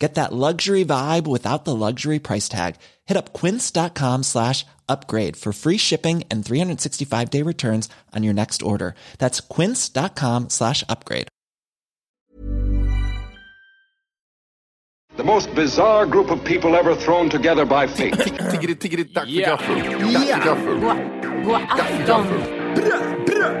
Get that luxury vibe without the luxury price tag. Hit up quince.com slash upgrade for free shipping and 365 day returns on your next order. That's quince.com slash upgrade. The most bizarre group of people ever thrown together by fate. Tiggeri, tiggeri, dack för Ja. gaffel. Dack för gaffel. God, god afton. Det är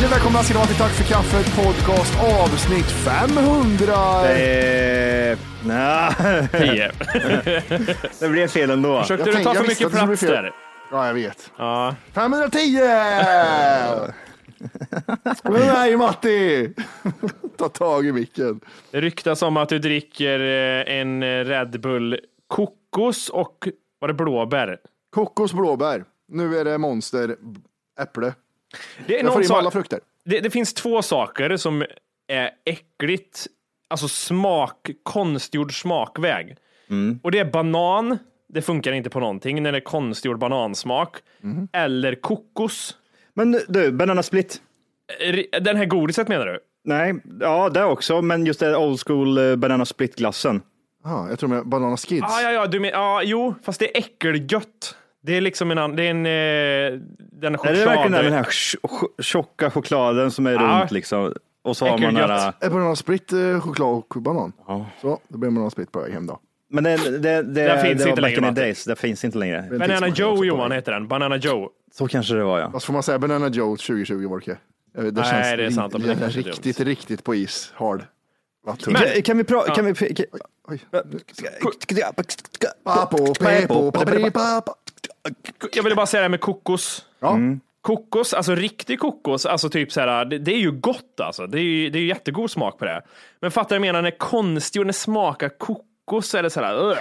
Hjärtligt välkomna ska ni vara till Tack för kaffet podcast avsnitt 500. Eh, nej. Tio. det blev fel ändå. Försökte Jag du ta för mycket det plats där? Ja, jag vet. Ja. 510! Vem är Matti? Ta tag i micken. Det ryktas om att du dricker eh, en Red Bull kokos och var det blåbär? Kokos, blåbär. Nu är det monster, äpple. Det, är någon alla frukter. det, det finns två saker som är äckligt, alltså smak, konstgjord smakväg. Mm. Och det är banan, det funkar inte på någonting när det är konstgjord banansmak. Mm. Eller kokos. Men du, Banana Split. Eh, Den här godiset menar du? Nej, ja det också, men just det old school eh, Banana Split-glassen. Ah, jag tror med Banana Skids. Ja, ja, ja, du men, ja, jo, fast det är äckelgött. Det är liksom en annan, det är en, eh, den Är choklad. det verkligen den här tj- tj- tjocka chokladen som är Ja. runt liksom? Och så har man Äckelgött. nära, Är Banana Split eh, choklad och banan? Så, då blir Banana Split på väg hem då. men det, det, det, Den finns det inte längre, in days. Det finns inte längre. Banana Joe Johan heter den. Banana Joe. Så kanske det var ja. Alltså får man säga Banana Joe 2020 Wolke? Eh, Det Nej, känns det är sant, men det är riktigt, riktigt på is. Hard. Tungt. Kan, vi prata, kan vi... Kan, Oj. Papo, Papo, pepo, papri, papa. Jag ville bara säga det här med kokos. Ja, Kokos, alltså riktig kokos, alltså typ så här, det, det är ju gott alltså. Det är ju det är ju jättegod smak på det. Men fattar du vad jag menar, när konstgjord, när det smakar kokos det så här,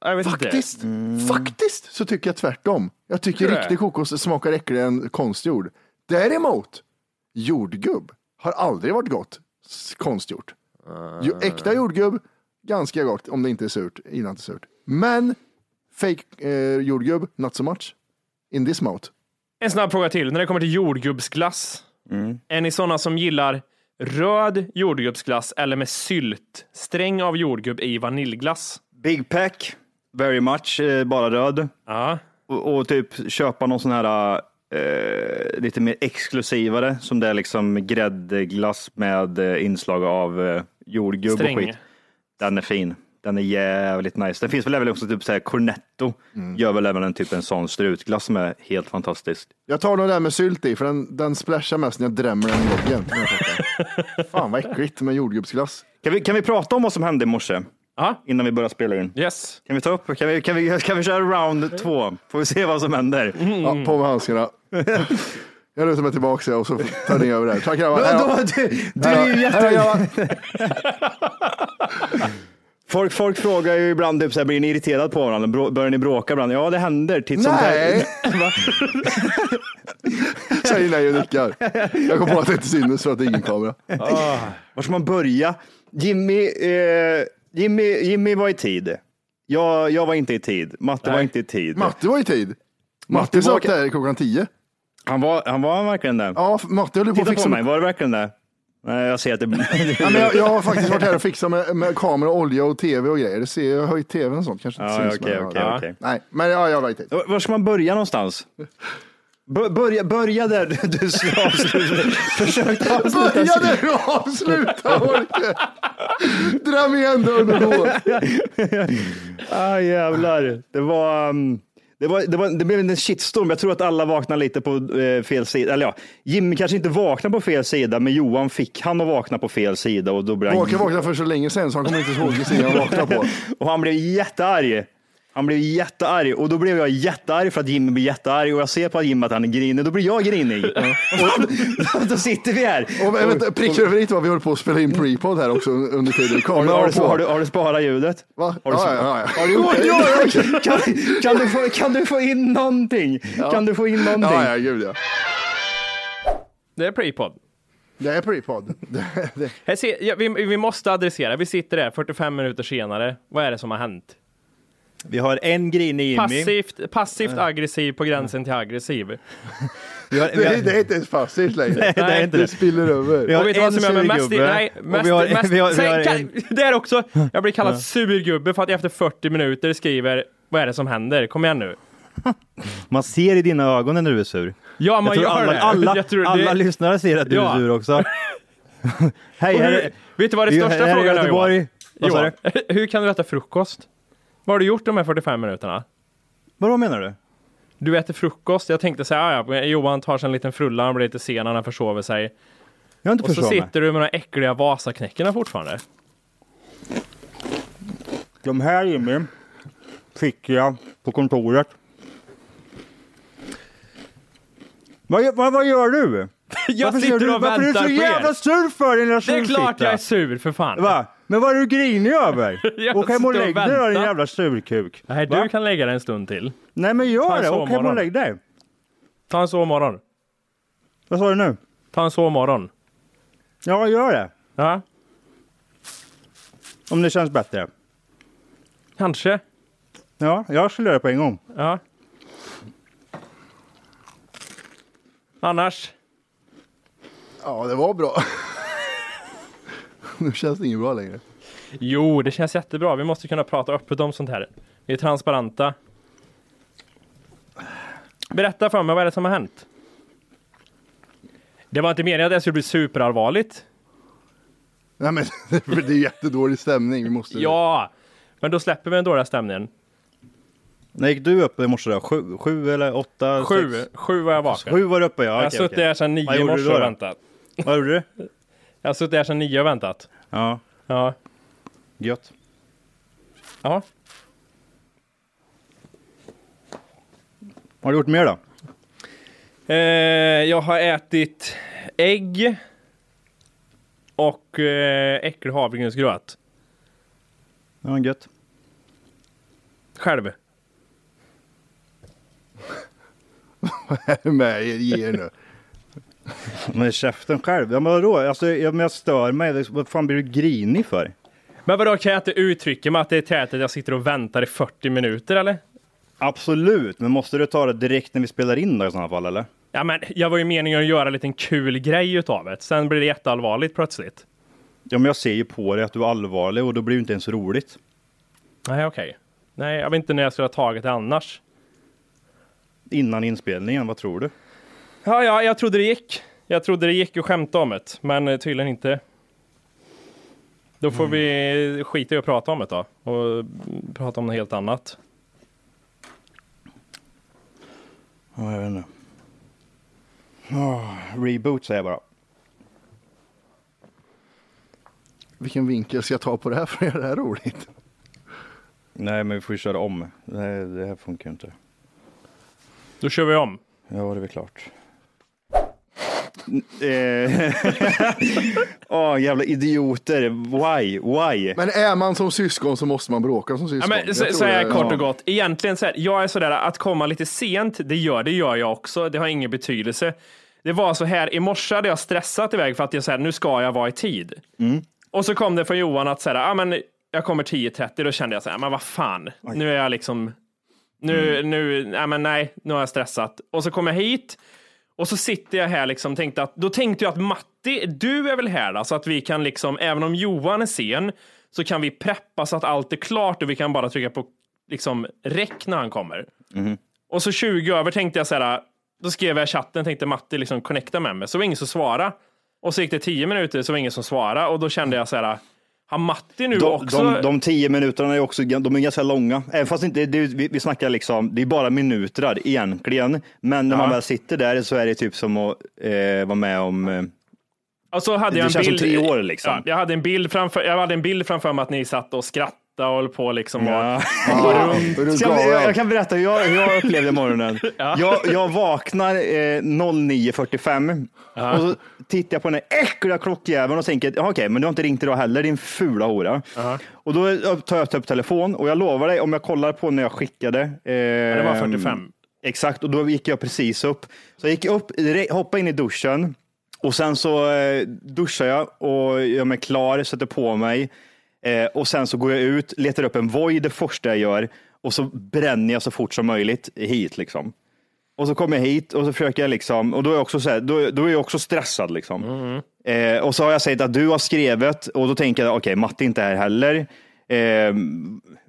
jag vet inte. faktiskt, faktiskt så tycker jag tvärtom. Jag tycker riktig kokos smakar äckligare än konstgjord. Däremot, jordgubb har aldrig varit gott konstgjort. Jo, äkta jordgubb, ganska gott om det inte är surt, innan det är surt. Men fake eh, jordgubb, not so much. In this mouth. En snabb fråga till, när det kommer till jordgubbsglass. Mm. Är ni sådana som gillar röd jordgubbsglass eller med sylt, sträng av jordgubb i vaniljglass? Big pack, very much, eh, bara röd. Ja, Och, och typ köpa någon sån här eh, lite mer exklusivare som det är liksom gräddglass med eh, inslag av eh, jordgubb Sträng. och skit. Den är fin. Den är jävligt nice. Det finns väl även också typ så här Cornetto gör väl även en typ en sån strutglass som är helt fantastisk. Jag tar nog den med sylt i, för den, den splashar mest när jag drämmer den i den. Fan vad äckligt med jordgubbsglass. Kan vi, kan vi prata om vad som hände i morse ja, innan vi börjar spela in? yes. Kan vi ta upp? Kan vi, kan vi, kan vi köra round två? Får vi se vad som händer? Ja, på med handskarna. Jag lutar mig tillbaka och så tar ni över det här. Tack grabbar. Då. Du, du är ju jätte... Folk, folk frågar ju ibland, typ, så här, blir ni irriterade på varandra? Börjar ni bråka ibland? Ja, det händer titt som Nej. Säger nej och nickar. Jag kom på att det inte syntes för att det är ingen kamera. Var ska man börja? Jimmy, eh, Jimmy, Jimmy var i tid. Jag, jag var inte i tid. Matte var Nej. inte i tid. Matte var i tid. Matte var- satt där klockan tio. Han var, han var verkligen det. Ja, Matte höll ju på att Titta fixa på mig, var det verkligen det? Nej, jag ser att det... Ja, men jag, jag har faktiskt varit här och fixat med, med kamera, olja och tv och grejer. Det ser, jag har höjt tvn och sånt. Kanske inte Ja, syns, okej, men- okej, ja. okej. Nej, men ja, jag vet inte. Var ska man börja någonstans? Börja, börja där du. Försök avsluta. Börja där du avslutar Orke! Dra med en dörr då. Ah, jävlar. Det var, um, det, var, det, var, det blev en shitstorm. Jag tror att alla vaknade lite på eh, fel sida. Eller ja, Jimmy kanske inte vaknade på fel sida, men Johan fick han att vakna på fel sida. Och, då blev han, Orke vaknade för så länge sedan så han kommer inte ihåg vilken sida han vaknade på. och han blev jättearg. Han blev jättearg och då blev jag jättearg för att Jimmy blir jättearg och jag ser på Jimmy att han är grinig. Då blir jag grinig. Och då sitter vi här. Och vänta, prickar över dit vad vi håller på att spela in pre-pod här också under tiden. Har Kameran du, har, du, har, du, har du sparat ljudet? Va? Har du, Ja, ja, ja, ja. Har du gjort det? Ja, ja, kan, kan, du få, kan du få in någonting? Kan du få in någonting? Ja, ja, gud ja. Det är pre-pod. Det är pre-pod. Ja, vi, vi måste adressera, vi sitter där 45 minuter senare. Vad är det som har hänt? Vi har en grinig Jimmy. Passivt, passivt aggressiv på gränsen till aggressiv. Vi har, vi Det är, har, det är inte ens passivt längre. Nej, det är inte det det. spiller över. Vi har Och vet du vad som en surgubbe. Nej, mest, vi har- mest, vi har- vi har kan, en- Det är också, jag blir kallad surgubbe för att jag efter 40 minuter skriver vad är det som händer? Kom igen nu. Man ser i dina ögon när du är sur. Ja, man jag tror gör alla, det. alla, jag tror det- alla lyssnare ser att du Ja. är sur också. Hej, här hur, är, vet du vad det största här är frågan är Johan? Göteborg. Vad sa Johan, du? hur kan du äta frukost? Vad har du gjort de här 45 minuterna? Vadå menar du? Du äter frukost. Jag tänkte säga, ja, ja, Johan tar sig en liten frulla, han blir lite sen när han försover sig. Jag har inte Och så mig. sitter du med de äckliga Vasaknäckerna fortfarande. De här Jimmy fick jag på kontoret. Vad, vad, vad gör du? Jag Varför sitter du, och varför är du väntar så på jävla er. sur för din lilla Det är klart jag är sur för fan. Va? Men vad är du grinig över? Åk hem och lägg dig då din jävla surkuk. Nej, Va? du kan lägga det en stund till. Nej men gör det, åk hem och lägg dig. Ta en sovmorgon. Vad sa du nu? Ta en sovmorgon. Ja, gör det. Ja, Om det känns bättre. kanske. Ja, jag skulle göra det på en gång. Ja. Annars? Ja, det var bra. nu känns det inget bra längre. Jo, det känns jättebra. Vi måste kunna prata öppet om sånt här. Vi är transparenta. Berätta för mig, vad är det som har hänt? Det var inte meningen att det skulle bli superallvarligt. Nej, men för det är jättedålig stämning. Vi måste... Ja, men då släpper vi den dåliga stämningen. När gick du upp i morse då? Sju, sju eller åtta? Sju, Sex? sju var jag vaken. Sju var du uppe ja. jag har okej, suttit okej. här sedan nio i gjorde du morse då och då? väntat. Vad gjorde du? Jag har suttit här sedan nio och väntat. Ja, Ja. gött. Ja. Vad har du gjort mer då? Eh, jag har ätit ägg och eh, äcklig havregrynsgröt. Ja, gött. Själv. med er, ge er nu. Men käften själv. Ja, men vadå? Alltså, jag, men jag stör mig. Vad fan blir du grinig för? Men vadå, kan jag inte uttrycka mig att det är tätt att jag sitter och väntar i 40 minuter eller? Absolut, men måste du ta det direkt när vi spelar in då i sådana fall eller? Ja, men jag var ju meningen att göra en liten kul grej utav det. Sen blir det jätteallvarligt plötsligt. Ja, men jag ser ju på dig att du är allvarlig och då blir det inte ens roligt. Nej, okej. Nej, jag vet inte när jag skulle ha tagit det annars. Innan inspelningen, vad tror du? Ja, ja, jag trodde det gick. Jag trodde det gick att skämta om det, men tydligen inte. Då får vi skita i att prata om det då och mm, prata om något helt annat. Ja, jag vet inte. Oh, reboot säger jag bara. Vilken vinkel ska jag ta på det här för att göra det här roligt? Nej, men vi får ju köra om. Det här, det här funkar ju inte. Då kör vi om. Ja, det är väl klart. Åh, jävla idioter. Why? Why? Men är man som syskon så måste man bråka som Ja, syskon. men, så, Jag så är jag kort ja. och gott. Egentligen så här, jag är sådär att komma lite sent, det gör, det gör jag också. Det har ingen betydelse. Det var så här, i morse hade jag stressat iväg för att jag säger nu ska jag vara i tid. Och så kom det från Johan att säga, ah, men jag kommer 10.30, då kände jag så här, men vad fan, nu är jag liksom, nu, nu, nej men nej, nu har jag stressat. Och så kom jag hit Och så sitter jag här liksom, tänkte att, då tänkte jag att Matti, du är väl här då, så att vi kan liksom, även om Johan är sen, så kan vi preppa så att allt är klart och vi kan bara trycka på liksom räck när han kommer. Och så 20 över tänkte jag så här, då skrev jag i chatten, tänkte Matti liksom connecta med mig, så var det ingen som svarade. Och så gick det 10 minuter, så var det ingen som svarade och då kände jag så här, har Matti nu De, också... de, de tio minuterna är också de är ganska långa. Även fast inte, det, vi, vi snackar liksom, det är bara minuter egentligen. Men när man Ja. väl sitter där så är det typ som att eh, vara med om eh, Och så hade Det jag en känns som bild, tre år, liksom. Ja, jag, hade en bild framför, jag hade en bild framför mig att ni satt och skrattade och höll på liksom. Ja. Och, Ja, runt Ska jag, jag, kan berätta hur jag, hur jag upplevde morgonen. jag, jag vaknar eh, 09.45 och så tittar jag på den här äckliga klockjäveln och tänker, "Ja, okej, men du har inte ringt idag heller, din fula hora. Och då tar jag upp telefon och jag lovar dig, om jag kollar på när jag skickade. Eh, det var 45. Exakt, och då gick jag precis upp. Så jag gick upp, hoppade in i duschen och sen så eh, duschar jag och gör mig klar, sätter på mig eh, och sen så går jag ut, letar upp en Voi det första jag gör och så bränner jag så fort som möjligt hit liksom. Och så kommer jag hit och så försöker jag liksom, och då är jag också, så här, då, då är jag också stressad liksom. Eh, och så har jag sagt att du har skrivit och då tänker jag, okej, Matti är inte här heller. Eh,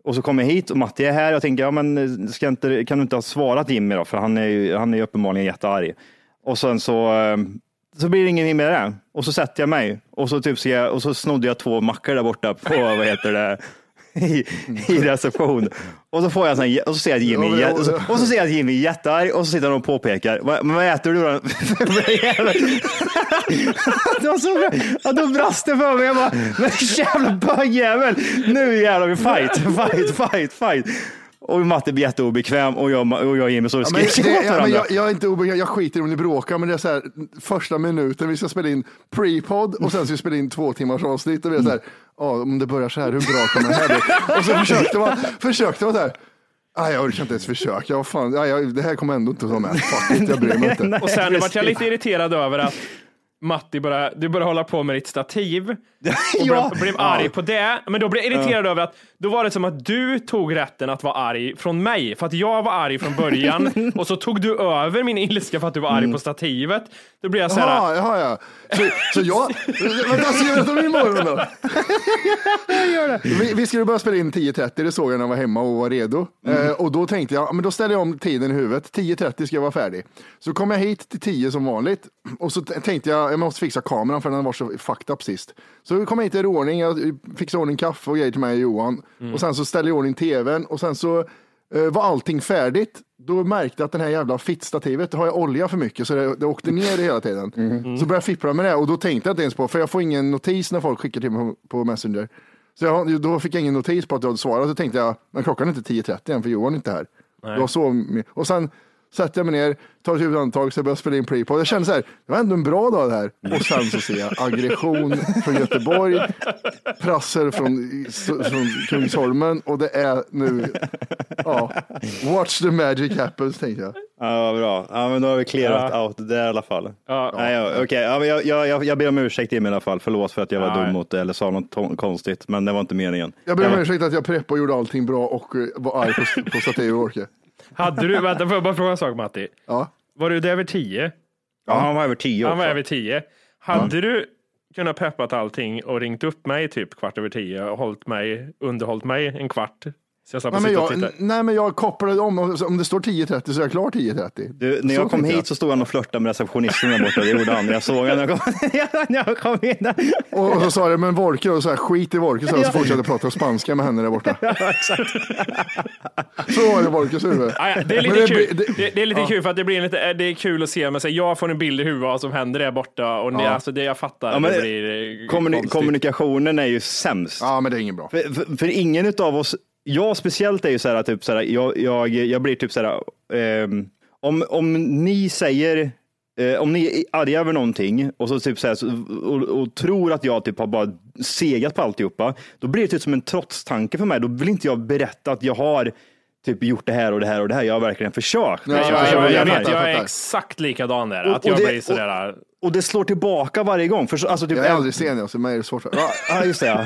och så kommer jag hit och Matti är här. Jag tänker, ja, men eh, ska inte, kan du inte ha svarat Jimmy då? För han är ju han är uppenbarligen jättearg. Och sen så, ehm, så blir det ingenting med det. Och så sätter jag mig och så, typ, ser jag, och så snodde jag två mackor där borta på, vad heter det, i, i reception. Och så får jag sån, och så ser jag Jimmy, Ja, och så, och så ser jag Jimmy jättearg och så sitter han och påpekar, vad, vad äter du då? det var så bra. Ja, då brast det för mig. Jag bara, men jävla bögjävel, nu jävlar vi fight, fight, fight, fight. Och Matte blir jätteobekväm och jag, och jag Jimmy står och Ja, men skriker det, ja, men jag, jag är inte obekväm, jag skiter i om ni bråkar, men det är så här, första minuten, vi ska spela in pre-podd och sen ska vi spela in två timmars avsnitt och det är så här, ja, om det börjar så här, hur bra kommer det här bli? Och så försökte man, försökte man så här, Nej, jag orkar inte ens försöka. Vad fan, nej, jag, det här kommer ändå inte att ta med. Fuck it, jag bryr mig inte. och sen vart jag lite irriterad över att Matti bara, du började hålla på med ditt stativ och Ja. blev, arg på det. Men då blev jag irriterad över att då var det som att du tog rätten att vara arg från mig. För att jag var arg från början och så tog du över min ilska för att du var arg Mm. på stativet. Då blev jag så här, Jaha, jaha, ja. Så, så jag, vänta, ska jag min morgon då? Vi, vi skulle börja spela in 10.30, det såg jag när jag var hemma och var redo. Eh, och då tänkte jag, men då ställer jag om tiden i huvudet, 10.30 ska jag vara färdig. Så kom jag hit till 10 som vanligt och så tänkte jag, jag måste fixa kameran för den var så fucked up sist. Så kom jag hit i ordning, jag fixade ordning kaffe och grejer till mig och Johan. Och sen så ställde jag i ordning tvn och sen så eh, var allting färdigt. Då märkte jag att den här jävla fittstativet, har jag olja för mycket så det, det åkte ner hela tiden. Så började jag fippla med det och då tänkte jag inte ens på, för jag får ingen notis när folk skickar till mig på, på Messenger. Så jag, då fick jag ingen notis på att jag hade svarat. Så tänkte jag, men klockan är inte 10.30 än för Johan är inte här. Det var så, och sen sätter jag mig ner, tar ett huvudandtag så jag börjar spela in pre Jag kände så här, det var ändå en bra dag det här. Och sen så ser jag aggression från Göteborg, prassel från, från Kungsholmen och det är nu, ja, watch the magic happens tänkte jag. Ja, vad bra. Ja, men då har vi clearat Ja. out det där i alla fall. Ja. Nej, ja, okej. ja, men jag, jag, jag, ber om ursäkt i alla fall. Förlåt för att jag var Nej. dum mot det eller sa något konstigt, men det var inte meningen. Jag ber om ursäkt att jag preppade och gjorde allting bra och eh, var arg på, på stativ och orke. Hade du, vänta får jag bara fråga en sak Matti? Ja. Var du där vid tio? Ja, han var över tio Han var också. över tio. Hade du kunnat peppat allting och ringt upp mig typ kvart över tio och hållit mig, underhållit mig en kvart? Så jag slapp Nej men, jag, titta. nej men jag kopplade om, om det står 10.30 så är jag klar 10.30. Du, när Så jag kom tänkte hit så stod han och flörtade med receptionisten där borta. Det gjorde han. Jag såg honom när jag kom, när jag kom in. Och, och så sa det, men Volker, och så här, skit i Volker, så, här, så fortsatte jag prata spanska med henne där borta. så var det Volkers huvud. Ja, det är lite det kul, det- det, det är lite kul för att det blir lite, det är kul att se, men så här, jag får en bild i huvudet av vad som händer där borta och ni, alltså, det jag fattar, Ja, men det blir eh, Kommuni- konstigt. kommunikationen är ju sämst. Ja, men det är inget bra. För, för, för ingen av oss, jag speciellt är ju så här, typ så här, jag, jag, jag blir typ så här, eh, om, om ni säger, eh, om ni är arga över någonting och så typ så här, och, och tror att jag typ har bara segat på alltihopa, då blir det typ som en trotstanke för mig. Då vill inte jag berätta att jag har typ gjort det här och det här och det här. Jag har verkligen försökt. Ja, Jag, ja, jag, ja, jag, jag vet, jag är exakt likadan där, Och- att och jag det- blir sådär, Och det slår tillbaka varje gång. För så, alltså, typ, Jag är aldrig sen, så mig är det svårt. för- Ja, Ja, just det. Ja.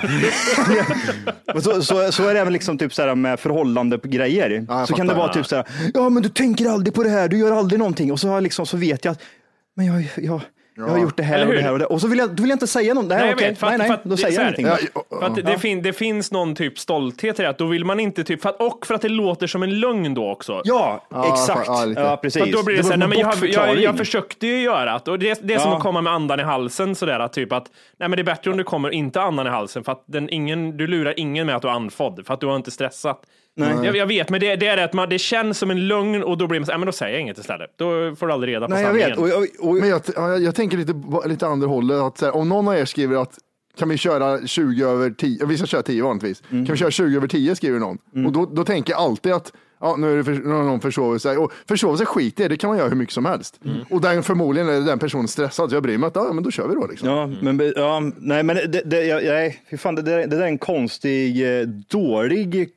Så, så, så är det även liksom typ så här med förhållande på grejer. jag så kan det vara typ så här, ja men du tänker aldrig på det här, du gör aldrig någonting. Och så, liksom, så vet jag att men jag, jag, jag har gjort det här och det här och det. Och så vill jag, då vill jag inte säga något. Nej, Nej, okej. vet, för att- nej, nej, för att då det- säger jag ingenting. Ja. För att det, fin, det finns någon typ stolthet i det, att då vill man inte typ, för att, och för att det låter som en lögn då också. Ja, Ja, exakt. ja, lite. Ja, precis. För att då blir det, var så här, nej, en men jag, jag, jag försökte ju göra det. Och det, det är som Ja. att komma med andan i halsen sådär, att typ att nej, men det är bättre om du kommer inte andan i halsen för att den, ingen, du lurar ingen med att du är andfådd för att du har inte stressat. Jag, jag vet, men det, det är det att man, det känns som en lögn och då blir man så här, men då säger jag inget istället. Då får du aldrig reda på Nej, jag sanningen. vet. Och, och, och, Men jag, ja, jag, jag tänker lite, lite andra hållet. Att, så här, om någon av er skriver att kan vi köra 20 över 10, vi ska köra 10 vanligtvis. Mm. Kan vi köra 20 över 10 skriver någon. Och då, då tänker jag alltid att ja, nu, är det någon försovit sig. Och försovit sig skit i det, det kan man göra hur mycket som helst. Mm. Och den, förmodligen är den personen stressad, så jag bryr mig inte. Ja, men då kör vi då liksom. Ja, men ja, nej, men det, det, jag, nej, fan, det, det där är en konstig, eh, dålig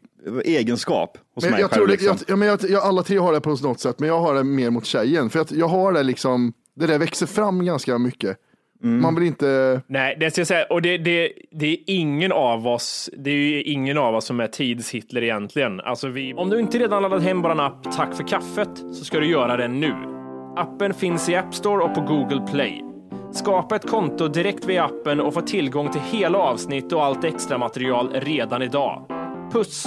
egenskap hos Men mig jag själv. tror det, liksom. jag, ja, men jag, jag, alla tre har det på något sätt, men jag har det mer mot tjejen. För att jag har det liksom, det där växer fram ganska mycket. Mm. Man vill inte, Nej, det ska jag säga. Och det, det, det är ingen av oss. Det är ingen av oss som är tids-Hitler egentligen. Alltså vi, om du inte redan laddat hem vår app Tack för kaffet så ska du göra det nu. Appen finns i App Store och på Google Play. Skapa ett konto direkt via appen och få tillgång till hela avsnitt och allt extra material redan idag. Puss!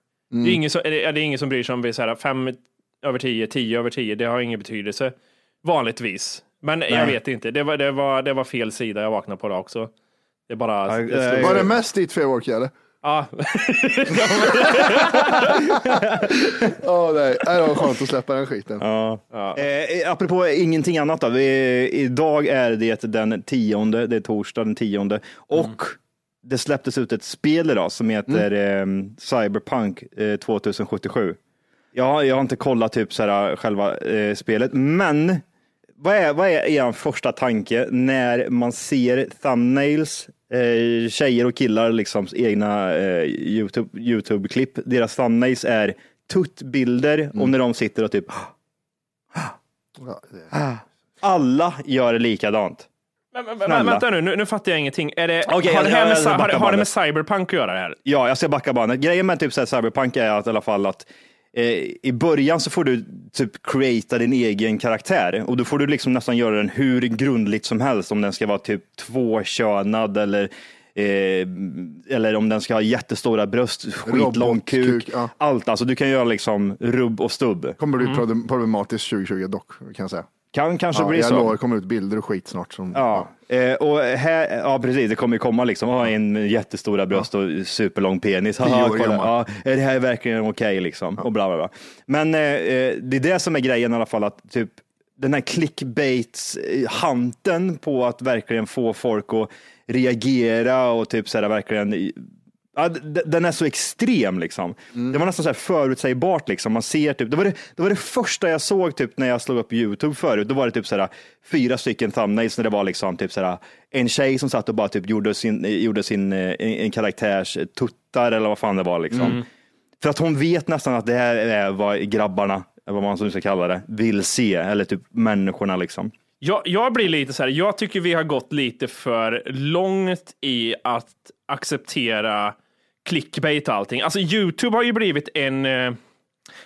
Det, är ingen som, det är ingen som bryr sig om vi är så här 5 över 10, 10 över 10. Det har ingen betydelse. Vanligtvis. Men jag vet inte. Det var, det, var, det var fel sida jag vaknade på det också. Det är bara... Ja, det eh, var det mest ditt fel eller? Ja. Ja, nej. Nej, det var skönt att släppa den skiten. Ja. Eh, apropå ingenting annat då. Vi, idag är det den tionde, det är torsdag den tionde. Och det släpptes ut ett spel idag som heter eh, Cyberpunk eh, 2077. Ja, jag har inte kollat typ så här, själva eh, spelet, men vad är, vad är er första tanke när man ser thumbnails, eh, tjejer och killar, liksom egna eh, YouTube- YouTube-klipp, deras thumbnails är tuttbilder och när de sitter och typ alla gör likadant. Men, men, vänta nu, nu, nu fattar jag ingenting. Är det, Okej, har, det här med, har, har det med cyberpunk att göra det här? Ja, jag ska backa bandet. Grejen med typ så här Cyberpunk är att, i alla fall att eh, i början så får du typ creata din egen karaktär och då får du liksom nästan göra den hur grundligt som helst om den ska vara typ tvåkönad eller eh, eller om den ska ha jättestora bröst, skitlång kuk, Robotkuk, ja. allt. Alltså du kan göra liksom rubb och stubb. kommer bli problem- problematiskt 2020 dock, kan jag säga. Kan kanske Ja, bli jag så. lovar, det kommer ut bilder och skit snart. Som, Ja, eh, och här, ja precis, det kommer ju komma liksom, ha en jättestora bröst och superlång penis. Haha, kolla, ja, är det här verkligen okej liksom? Och bla bla bla. Men eh, eh, det är det som är grejen i alla fall, att typ den här clickbait-hanten på att verkligen få folk att reagera och typ så här verkligen Ja, den är så extrem liksom. Det var nästan så här förutsägbart liksom. Man ser typ, det var det, det var det första jag såg typ när jag slog upp YouTube förut. Då var det typ så här fyra stycken thumbnails när det var liksom typ så här en tjej som satt och bara typ gjorde sin, eh, gjorde sin eh, en, en karaktärs tuttar eller vad fan det var liksom. För att hon vet nästan att det här är vad grabbarna, vad man ska kalla det, vill se. Eller typ människorna liksom. Jag, jag blir lite så här, jag tycker vi har gått lite för långt i att acceptera clickbait och allting. Alltså YouTube har ju blivit en, eh,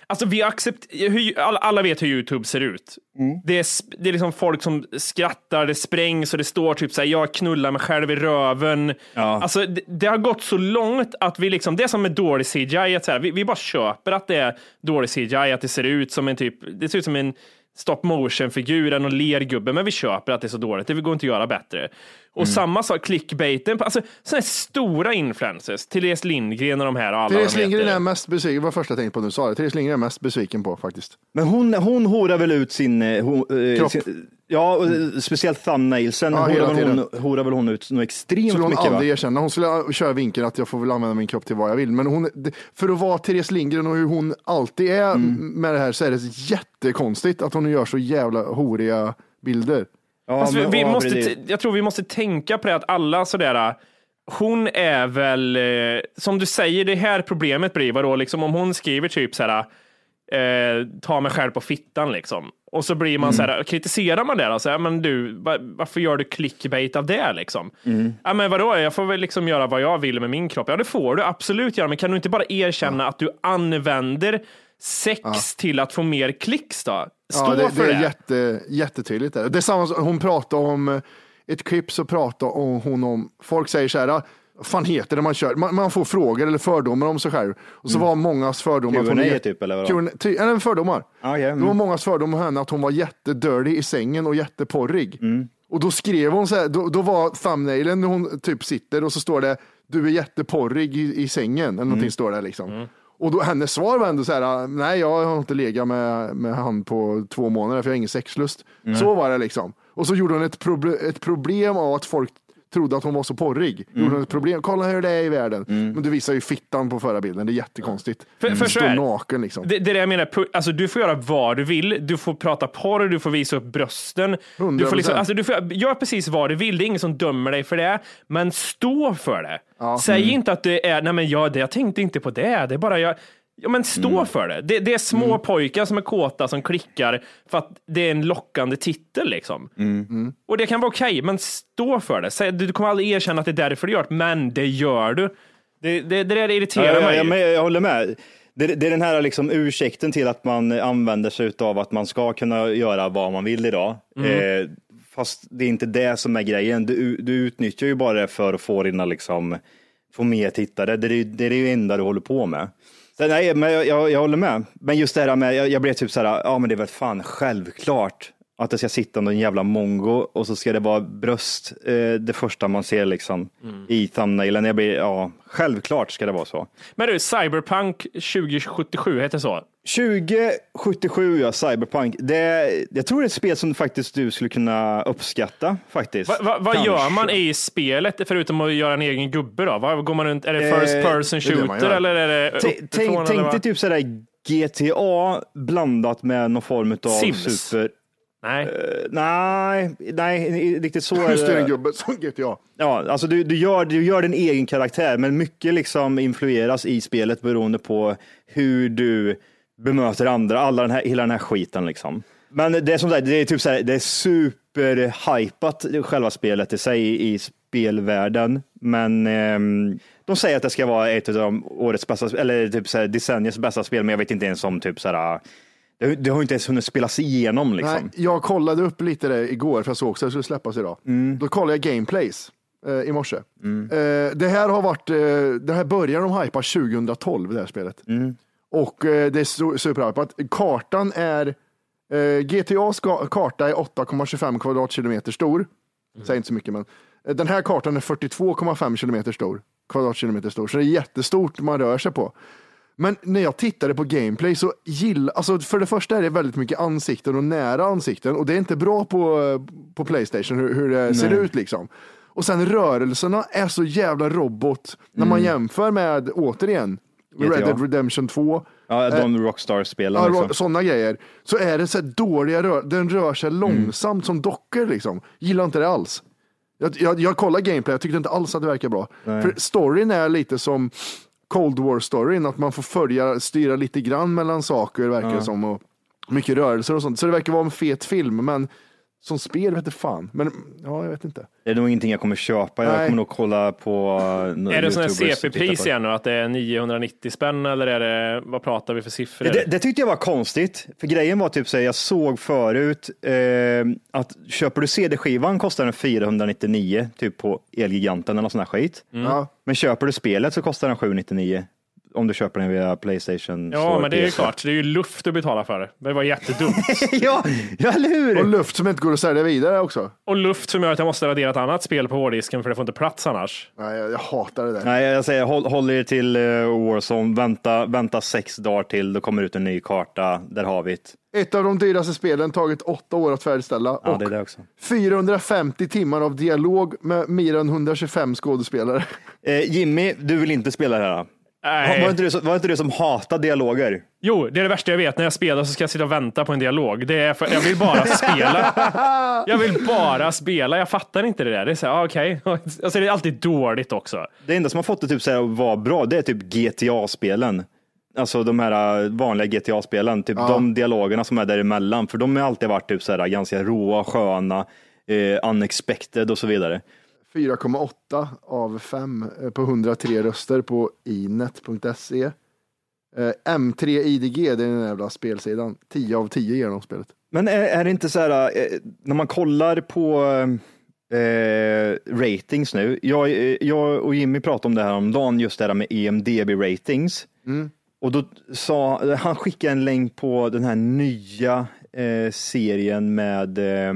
Alltså vi accepterar, alla, alla vet hur YouTube ser ut. Mm. Det, är, det är liksom folk som skrattar, det sprängs och det står typ så här, jag knullar mig själv i röven. Ja. Alltså det, det har gått så långt att vi liksom, det är som med dålig CGI, att så här, vi, vi bara köper att det är dålig CGI, att det ser ut som en typ, det ser ut som en stop motion-figur, en och lergubbe, men vi köper att det är så dåligt, det går inte att göra bättre. Och Mm. samma sak, clickbaiten, alltså sådana här stora influencers, Therese Lindgren och de här och alla Therese. Lindgren är mest besviken, det var första jag tänkte på när du sa det. Therese Lindgren är mest besviken på faktiskt. Men hon, hon horar väl ut sin... eh, Hon, eh, Kropp. sin ja, och, speciellt thumbnailsen Ja, horar, hela väl tiden. hon, horar väl hon ut något extremt skulle hon mycket. aldrig va? erkänna. Hon skulle köra vinkeln att jag får väl använda min kropp till vad jag vill. Men hon, för att vara Therese Lindgren och hur hon alltid är Mm. med det här så är det jättekonstigt att hon gör så jävla horiga bilder. Ja, vi, men- vi ja, måste, precis. jag tror vi måste tänka på det att alla sådär, hon är väl, eh, som du säger, det här problemet blir, vadå, liksom om hon skriver typ såhär, eh, ta mig själv på fittan liksom. Och så blir man Mm. såhär, kritiserar man det då, så här, men du, va, varför gör du clickbait av det liksom? Mm. Ja men vadå, jag får väl liksom göra vad jag vill med min kropp. Ja det får du absolut göra, men kan du inte bara erkänna att du använder sex till att få mer klicks då? Stå Ja, det, för det det. är jätte, jättetydligt. Där. Det är samma, som- hon pratar om, eh, ett klipp så pratar hon om, folk säger så här, "Ah, vad fan heter det man kör? Man, man får frågor eller fördomar om sig själv. Och så var mångas fördomar. hon Q&A jätte- typ, eller vadå? Q&A, ty, eller fördomar. Ja, okej, Det var mm. mångas fördomar om henne att hon var jättedirty i sängen och jätteporrig. Mm. Och då skrev hon så här, då, då var thumbnailen när hon typ sitter och så står det, du är jätteporrig i, i sängen, eller någonting står det liksom. Och då, hennes svar var ändå så här, nej jag har inte legat med, med han på två månader för jag har ingen sexlust. Så var det liksom. Och så gjorde hon ett, proble- ett problem av att folk trodde att hon var så porrig. Gjorde hon ett problem, kolla hur det är i världen. Men du visar ju fittan på förra bilden, det är jättekonstigt. För- för så Står naken liksom. Det, det är det jag menar, alltså, du får göra vad du vill. Du får prata porr, du får visa upp brösten. Du får, liksom, 100%. alltså, du får göra precis vad du vill. Det är ingen som dömer dig för det. Men stå för det. Säg Mm. inte att det är, nej men jag, jag tänkte inte på det. Det är bara jag. Ja, men stå Mm. för det. det. Det är små pojkar som är kåta som klickar för att det är en lockande titel. Liksom. Mm. Och det kan vara okej, men stå för det. Säg, du kommer aldrig erkänna att det är därför du gör det, men det gör du. Det, det, det där irriterar Ja, ja, mig. ja, jag håller med. Det, det är den här liksom ursäkten till att man använder sig av att man ska kunna göra vad man vill idag. Eh, fast det är inte det som är grejen. Du, du utnyttjar ju bara det för att få dina liksom, få mer tittare. Det är, ju- det är det enda du håller på med. Så, nej, men jag, jag, jag håller med. Men just det här med, jag, jag blev typ så här, ja men det är väl fan självklart att det ska sitta någon jävla mongo och så ska det vara bröst, eh, det första man ser liksom i thumbnailen. Jag blir, ja, självklart ska det vara så. Men du, Cyberpunk 2077 heter så. 2077, ja, Cyberpunk. Det, jag tror det är ett spel som faktiskt du skulle kunna uppskatta faktiskt. Va, va, vad Kanske. gör man i spelet förutom att göra en egen gubbe då? Vad går man runt? Är det first Eh, person det det man shooter eller är det uppifrån? Tänk, dig typ sådär GTA blandat med någon form av Sims. super... Nej. Eh, nej, nej, riktigt så är Just det, en det. gubbe som GTA. Ja, alltså du, du, gör, du gör din egen karaktär, men mycket liksom influeras i spelet beroende på hur du bemöter andra, alla den här, hela den här skiten liksom. Men det är som sagt, det är typ så här, det är superhypat själva spelet i sig i, spelvärlden, men ehm, de säger att det ska vara ett av de årets bästa, eller typ så här, decenniets bästa spel, men jag vet inte ens om typ så här, det, det har inte ens hunnit spelas igenom liksom. Nej, jag kollade upp lite det igår för jag såg också att det skulle släppas idag. Mm. Då kollade jag gameplays eh, i morse. Eh, det här har varit, eh, det här började de hypa 2012 det här spelet. Mm. Och eh, det är su- superhypat. Kartan är, eh, GTAs ka- karta är 8,25 kvadratkilometer stor. Säger inte så mycket men. eh, Den här kartan är 42,5 kilometer stor. Kvadratkilometer stor. Så det är jättestort man rör sig på. Men när jag tittade på gameplay så gillar, alltså för det första är det väldigt mycket ansikten och nära ansikten och det är inte bra på, på Playstation hur, hur det ser ut liksom. Och sen rörelserna är så jävla robot när man jämför med, återigen. Red Dead Redemption 2, Ja, de Rockstar-spelen. ja, liksom. sådana grejer. Så är det så dåliga rör, den rör sig långsamt som dockor liksom. Gillar inte det alls. Jag, jag, jag kollade gameplay, jag tyckte inte alls att det verkar bra. För storyn är lite som Cold War-storyn, att man får följa, styra lite grann mellan saker verkar det som. Och mycket rörelser och sånt. Så det verkar vara en fet film, men Som spel vet jag fan. Men ja, jag vet inte. Det är nog ingenting jag kommer köpa. Jag Nej. kommer nog kolla på uh, Är det sån här CP-pris igen nu, att det är 990 spänn eller är det, vad pratar vi för siffror? Det, det tyckte jag var konstigt, för grejen var typ så här, jag såg förut eh, att köper du CD-skivan kostar den 499 typ på Elgiganten eller sån här skit. Ja. Men köper du spelet så kostar den 799 om du köper den via Playstation. Ja, Store men det är ju klart, det är ju luft att betala för det. Det var jättedumt. ja, ja, eller hur? Och luft som inte går att sälja vidare också. Och luft som gör att jag måste radera ett annat spel på hårddisken för det får inte plats annars. Nej, jag, jag hatar det där. Nej, jag säger håll, håll er till uh, Warzone, vänta, vänta sex dagar till, då kommer ut en ny karta, där har vi det. Ett av de dyraste spelen, tagit åtta år att färdigställa. Ja, och det är det också. 450 timmar av dialog med mer än 125 skådespelare. Eh, Jimmy, du vill inte spela det här? Nej. Var inte du, som- var inte du som hatar dialoger? Jo, det är det värsta jag vet. När jag spelar så ska jag sitta och vänta på en dialog. Det är för, jag vill bara spela. Jag vill bara spela. Jag fattar inte det där. Det är så här, ah, okej. Alltså, det är alltid dåligt också. Det enda som har fått det typ så här att vara bra, det är typ GTA-spelen. Alltså de här äh, vanliga GTA-spelen, typ de dialogerna som är däremellan, för de har alltid varit typ så här ganska råa, sköna, eh, unexpected och så vidare. 4,8 av 5 eh, på 103 röster på inet.se. Eh, M3 IDG, det är den jävla spelsidan. 10 av 10 ger de spelet. Men är, är det inte så här, eh, när man kollar på eh, ratings nu, jag, jag och Jimmy pratade om det här om dagen just det här med EMDB ratings. Och då sa, han skickade en länk på den här nya eh, serien med eh,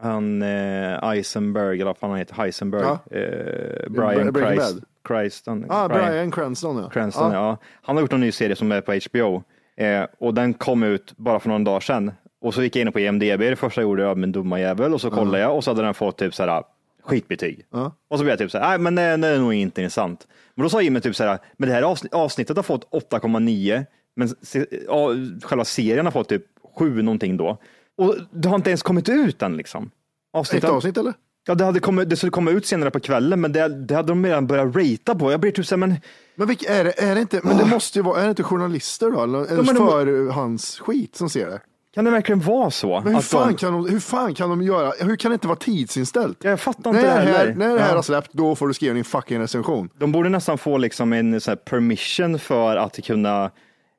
han eh, Eisenberg, eller vad fan han heter, Heisenberg, Ja. eh, Brian Christ. Christon, Ah, Brian Cranston ja. Cranston, ja. Han har gjort en ny serie som är på HBO eh, och den kom ut bara för några dagar sedan. Och så gick jag in på EMDB, det första jag gjorde jag, men dumma jävel, och så kollade jag och så hade den fått typ så här skitbetyg. Ja. Och så blev jag typ så här, nej men det, det är nog inte intressant. Men då sa Jimmy typ så här, men det här avsnitt, avsnittet har fått 8,9, men se, ja, själva serien har fått typ 7 någonting då. Och det har inte ens kommit ut än liksom. Ett Avsnittet. avsnitt eller? Ja, det, hade kommit, det skulle komma ut senare på kvällen, men det, det hade de redan börjat ratea på. Jag blir typ så här, men Men vilka är det? Är det inte, men det måste ju vara, är det inte journalister då? Eller, eller men de- för hans skit som ser det? kan det verkligen vara så? Men hur fan, de, kan de, hur fan kan de göra? Hur kan det inte vara tidsinställt? Jag fattar När inte det det här, heller. när det här Ja. har släppt, då får du skriva din fucking recension. De borde nästan få liksom en så här permission för att kunna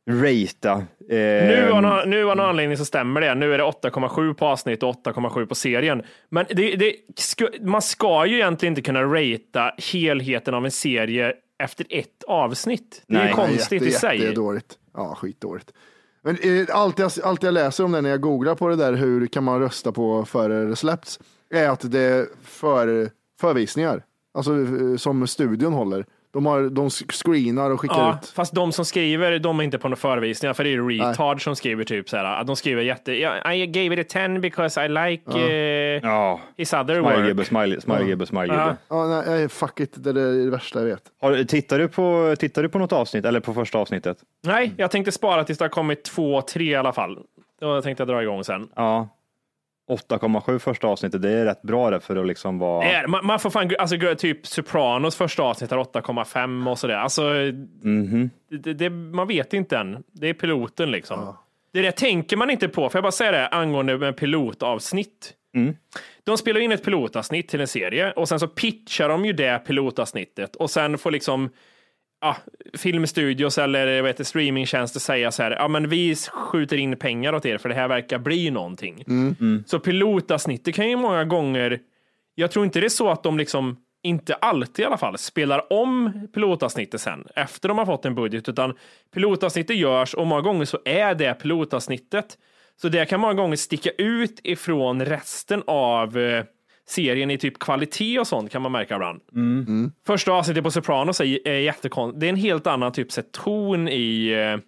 ratea. Eh, Nu av, någon, nu av någon anledning så stämmer det. Nu är det 8,7 på avsnitt och 8,7 på serien. Men det, det, man ska ju egentligen inte kunna ratea helheten av en serie efter ett avsnitt. Det är Nej. konstigt i sig. Jättedåligt. Ja, skitdåligt. Men eh, allt, jag, allt jag läser om det när jag googlar på det där, hur kan man rösta på före det släppts, är att det är för, förvisningar. Alltså eh, som studion håller. De, har, de screenar och skickar Ja, ut. fast de som skriver, de är inte på några förevisningar, för det är ju retard som skriver typ så här, att de skriver jätte, "Yeah, I gave it a 10 because I like eh, Ja, his other smilegubbe, work. smile, smilegubbe, smilegubbe. Ja. Ja, nej, fuck it, det är det värsta jag vet. Har, tittar, du på, tittar du på något avsnitt, eller på första avsnittet? Nej, jag tänkte spara tills det har kommit två, tre i alla fall. Då tänkte jag dra igång sen. Ja. 8,7 första avsnittet, det är rätt bra det för att liksom vara... Det är- Man, man får fan, alltså typ Sopranos första avsnitt har 8,5 och sådär. Alltså, Mhm. det, det, man vet inte än. Det är piloten liksom. Det där tänker man inte på. Får jag bara säga det angående med pilotavsnitt? De spelar in ett pilotavsnitt till en serie och sen så pitchar de ju det pilotavsnittet och sen får liksom ja, filmstudios eller heter, streamingtjänster säga så här, ja men vi skjuter in pengar åt er för det här verkar bli någonting. Så pilotavsnittet kan ju många gånger, jag tror inte det är så att de liksom, inte alltid i alla fall, spelar om pilotavsnittet sen efter de har fått en budget, utan pilotavsnittet görs och många gånger så är det pilotavsnittet. Så det kan många gånger sticka ut ifrån resten av eh, serien i typ kvalitet och sånt kan man märka ibland. Första avsnittet på Sopranos är, är jättekonstigt. Det är en helt annan typ så, ton i eh,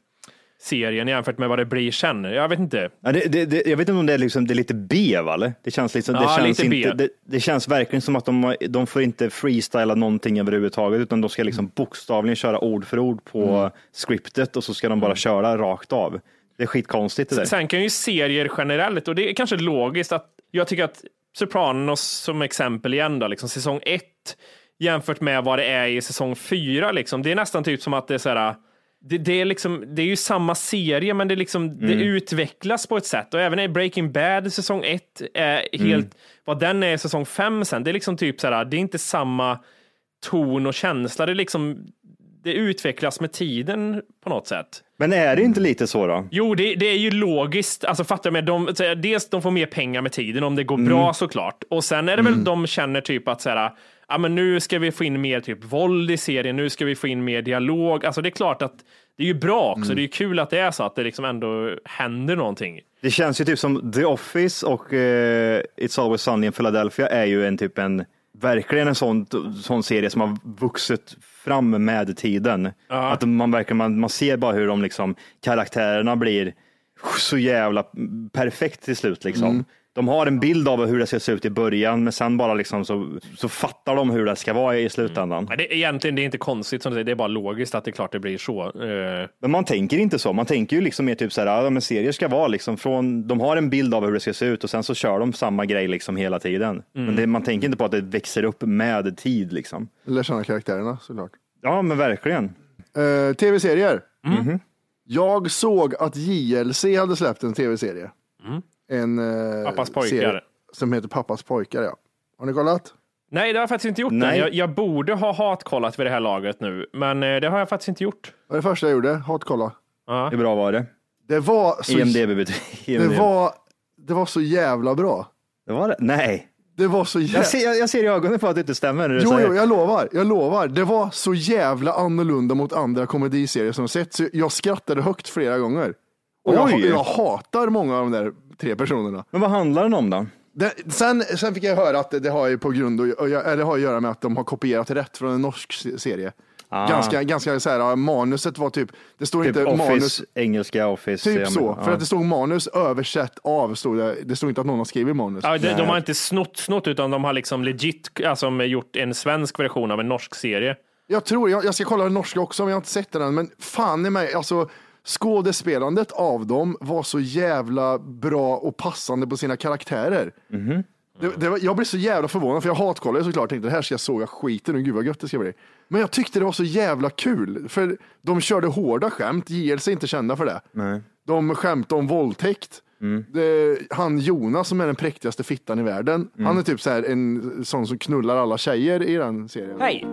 serien jämfört med vad det blir sen. Jag vet inte. Ja, det, det, det, jag vet inte om det är, liksom, det är lite B, va? eller? Det känns, liksom, det, Ja, känns lite B. inte, det, det känns verkligen som att de, de får inte freestyla någonting överhuvudtaget, utan de ska liksom bokstavligen köra ord för ord på scriptet och så ska de bara köra rakt av. Det är skitkonstigt det där. Sen kan ju serier generellt, och det är kanske logiskt att jag tycker att Sopranos som exempel igen då, liksom säsong ett jämfört med vad det är i säsong fyra, liksom. det är nästan typ som att det är så här, det, det, är liksom, det är ju samma serie, men det, liksom, det utvecklas på ett sätt. Och även i Breaking Bad säsong 1 är helt, vad den är i säsong 5 sen, det är liksom typ så här, det är inte samma ton och känsla. Det är liksom, det utvecklas med tiden på något sätt. Men är det inte lite så då? Jo, det, det är ju logiskt. Alltså fattar du? De, så här, dels de får mer pengar med tiden om det går bra såklart. Och sen är det väl de känner typ att så här, ja men nu ska vi få in mer typ våld i serien, nu ska vi få in mer dialog. Alltså det är klart att det är ju bra också. Det är ju kul att det är så att det liksom ändå händer någonting. Det känns ju typ som The Office och eh, It's Always Sunny in Philadelphia är ju en typ en, verkligen en sån, sån serie som har vuxit fram med tiden. Att man verkligen, man, man ser bara hur de liksom, karaktärerna blir så jävla perfekt till slut liksom. De har en bild av hur det ska se ut i början, men sen bara liksom så, så fattar de hur det ska vara i slutändan. Men det, egentligen det är inte konstigt, som du säger. det är bara logiskt att det är klart det blir så. Eh, Men man tänker inte så. Man tänker ju liksom mer typ så här, ja, men serier ska vara liksom från, de har en bild av hur det ska se ut och sen så kör de samma grej liksom hela tiden. Men det, man tänker inte på att det växer upp med tid liksom. Lär känna karaktärerna såklart. Ja, men verkligen. Eh, tv-serier. Mm. Jag såg att JLC hade släppt en tv-serie. En eh, Pappas pojkar. som heter Pappas pojkar. Ja. Har ni kollat? nej, det har jag faktiskt inte gjort Nej. Jag, jag borde ha hatkollat vid det här laget nu, men eh, det har jag faktiskt inte gjort. Det var det första jag gjorde. Hatkolla. Hur bra var det? Det var så, IMDB-betyg. det var, det var så jävla bra. det var det? Nej. Det var så jävla... Jag ser, jag, jag ser i ögonen på att det inte stämmer. när du Jo, säger. jo, jag lovar. Jag lovar. Det var så jävla annorlunda mot andra komediserier som jag sett. Så jag skrattade högt flera gånger. Och jag, jag hatar många av de där tre personerna. Men vad handlar den om då? Det, sen, sen fick jag höra att det, det har ju på grund och, eller har att göra med att de har kopierat rätt från en norsk se- serie. Ganska, ganska så här, manuset var typ, det står Ah. Typ inte Office, manus, engelska Office. typ men- så. ja. För att det stod manus översätt av, stod det, det stod inte att någon har skrivit manus. Ja, de, de har inte snott, snott, utan de har liksom legit alltså, gjort en svensk version av en norsk serie. Jag tror, jag, jag ska kolla den norska också, men jag har inte sett den än. Men fan i mig, alltså skådespelandet av dem var så jävla bra och passande på sina karaktärer. Det, det var, jag blev så jävla förvånad, för jag hatkollade såklart. Tänkte det här ska jag såga skiten ur, gud vad gött det ska bli. Men jag tyckte det var så jävla kul, för de körde hårda skämt. JLC är inte kända för det. De skämtade om våldtäkt. Det, han Jonas som är den präktigaste fittan i världen, han är typ så här en sån som knullar alla tjejer i den serien. Hej!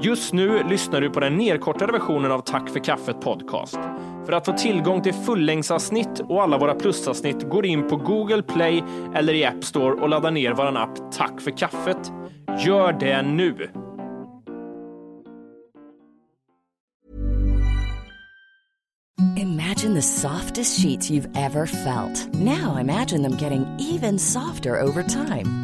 Just nu lyssnar du på den nedkortade versionen av Tack för kaffet podcast. För att få tillgång till fullängdsavsnitt och alla våra plusavsnitt går in på Google Play eller i App Store och laddar ner vår app Tack för kaffet. Gör det nu! Imagine the softest sheets you've ever felt. Now imagine them getting even softer over time.